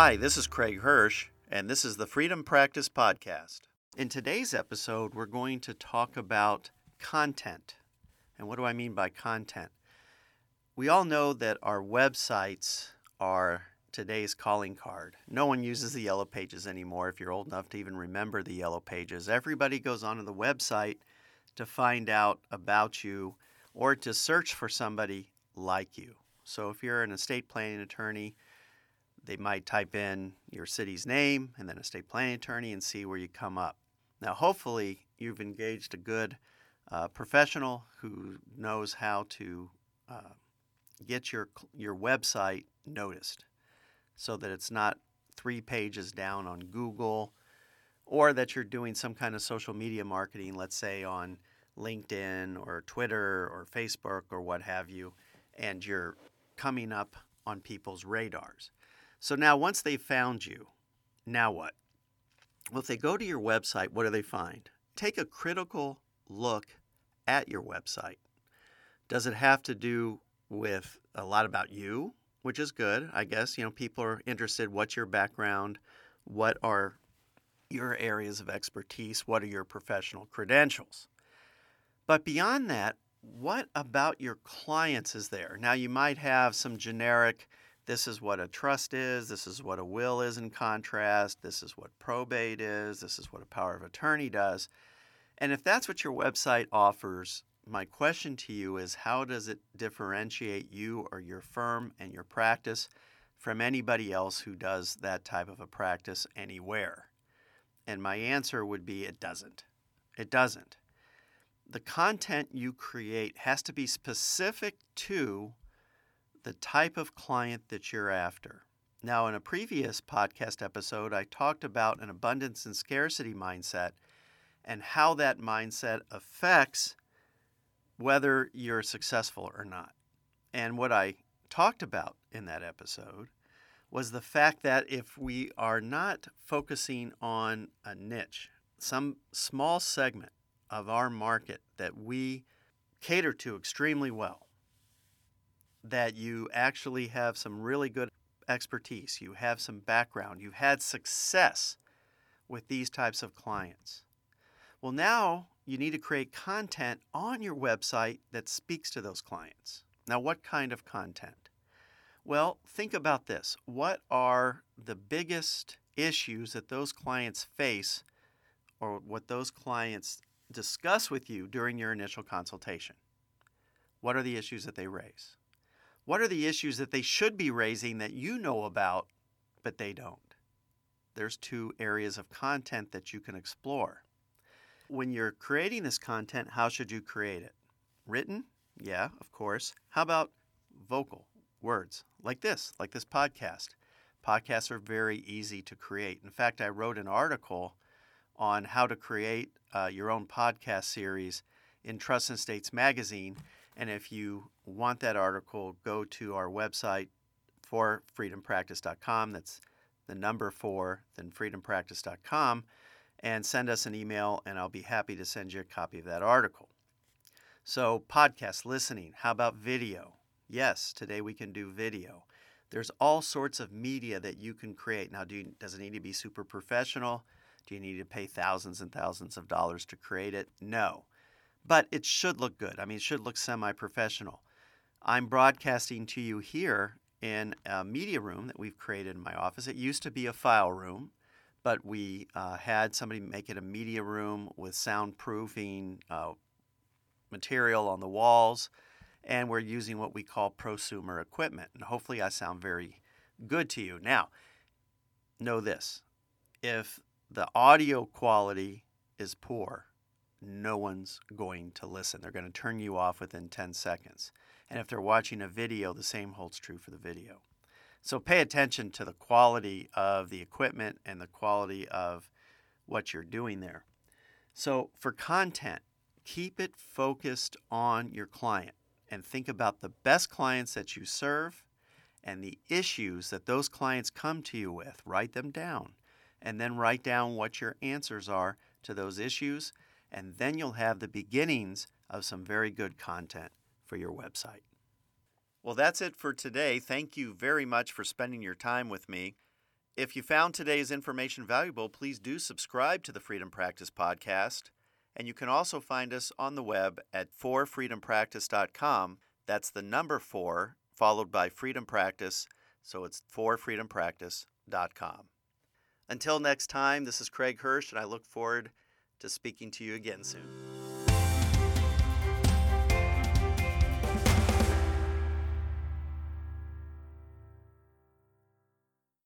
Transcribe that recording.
Hi, this is Craig Hersch, and this is the Freedom Practice Podcast. In today's episode, we're going to talk about content. And what do I mean by content? We all know that our websites are today's calling card. No one uses the yellow pages anymore if you're old enough to even remember the yellow pages. Everybody goes onto the website to find out about you or to search for somebody like you. So if you're an estate planning attorney, they might type in your city's name and then estate planning attorney and see where you come up. Now, hopefully, you've engaged a good uh, professional who knows how to uh, get your your website noticed, so that it's not three pages down on Google, or that you're doing some kind of social media marketing, let's say on LinkedIn or Twitter or Facebook or what have you, and you're coming up on people's radars. So now, once they've found you, now what? Well, if they go to your website, what do they find? Take a critical look at your website. Does it have to do with a lot about you, which is good, I guess? You know, people are interested. What's your background? What are your areas of expertise? What are your professional credentials? But beyond that, what about your clients is there? Now, you might have some generic this is what a trust is, this is what a will is in contrast, this is what probate is, this is what a power of attorney does. And if that's what your website offers, my question to you is how does it differentiate you or your firm and your practice from anybody else who does that type of a practice anywhere? And my answer would be it doesn't. It doesn't the content you create has to be specific to the type of client that you're after. Now, in a previous podcast episode, I talked about an abundance and scarcity mindset and how that mindset affects whether you're successful or not. And what I talked about in that episode was the fact that if we are not focusing on a niche, some small segment of our market that we cater to extremely well, that you actually have some really good expertise, you have some background, you've had success with these types of clients. Well, now you need to create content on your website that speaks to those clients. Now, what kind of content? Well, think about this. What are the biggest issues that those clients face or what those clients discuss with you during your initial consultation. What are the issues that they raise? What are the issues that they should be raising that you know about, but they don't? There's two areas of content that you can explore. When you're creating this content, how should you create it? Written? Yeah, of course. How about vocal words like this, like this podcast? Podcasts are very easy to create. In fact, I wrote an article on how to create uh, your own podcast series in Trust and Estates Magazine. And if you want that article, go to our website for freedompractice.com. That's the number four, then freedompractice.com, and send us an email, and I'll be happy to send you a copy of that article. So, podcast listening, how about video? Yes, today we can do video. There's all sorts of media that you can create. Now, do you, does it need to be super professional? Do you need to pay thousands and thousands of dollars to create it? No. But it should look good. I mean, it should look semi professional. I'm broadcasting to you here in a media room that we've created in my office. It used to be a file room, but we uh, had somebody make it a media room with soundproofing uh, material on the walls, and we're using what we call prosumer equipment. And hopefully, I sound very good to you. Now, know this if the audio quality is poor, no one's going to listen. They're going to turn you off within 10 seconds. And if they're watching a video, the same holds true for the video. So pay attention to the quality of the equipment and the quality of what you're doing there. So for content, keep it focused on your client and think about the best clients that you serve and the issues that those clients come to you with. Write them down and then write down what your answers are to those issues, and then you'll have the beginnings of some very good content for your website. Well, that's it for today. Thank you very much for spending your time with me. If you found today's information valuable, please do subscribe to the Freedom Practice Podcast. And you can also find us on the web at forfreedompractice.com. That's the number four, followed by Freedom Practice. So it's forfreedompractice.com. Until next time, this is Craig Hersch, and I look forward to speaking to you again soon.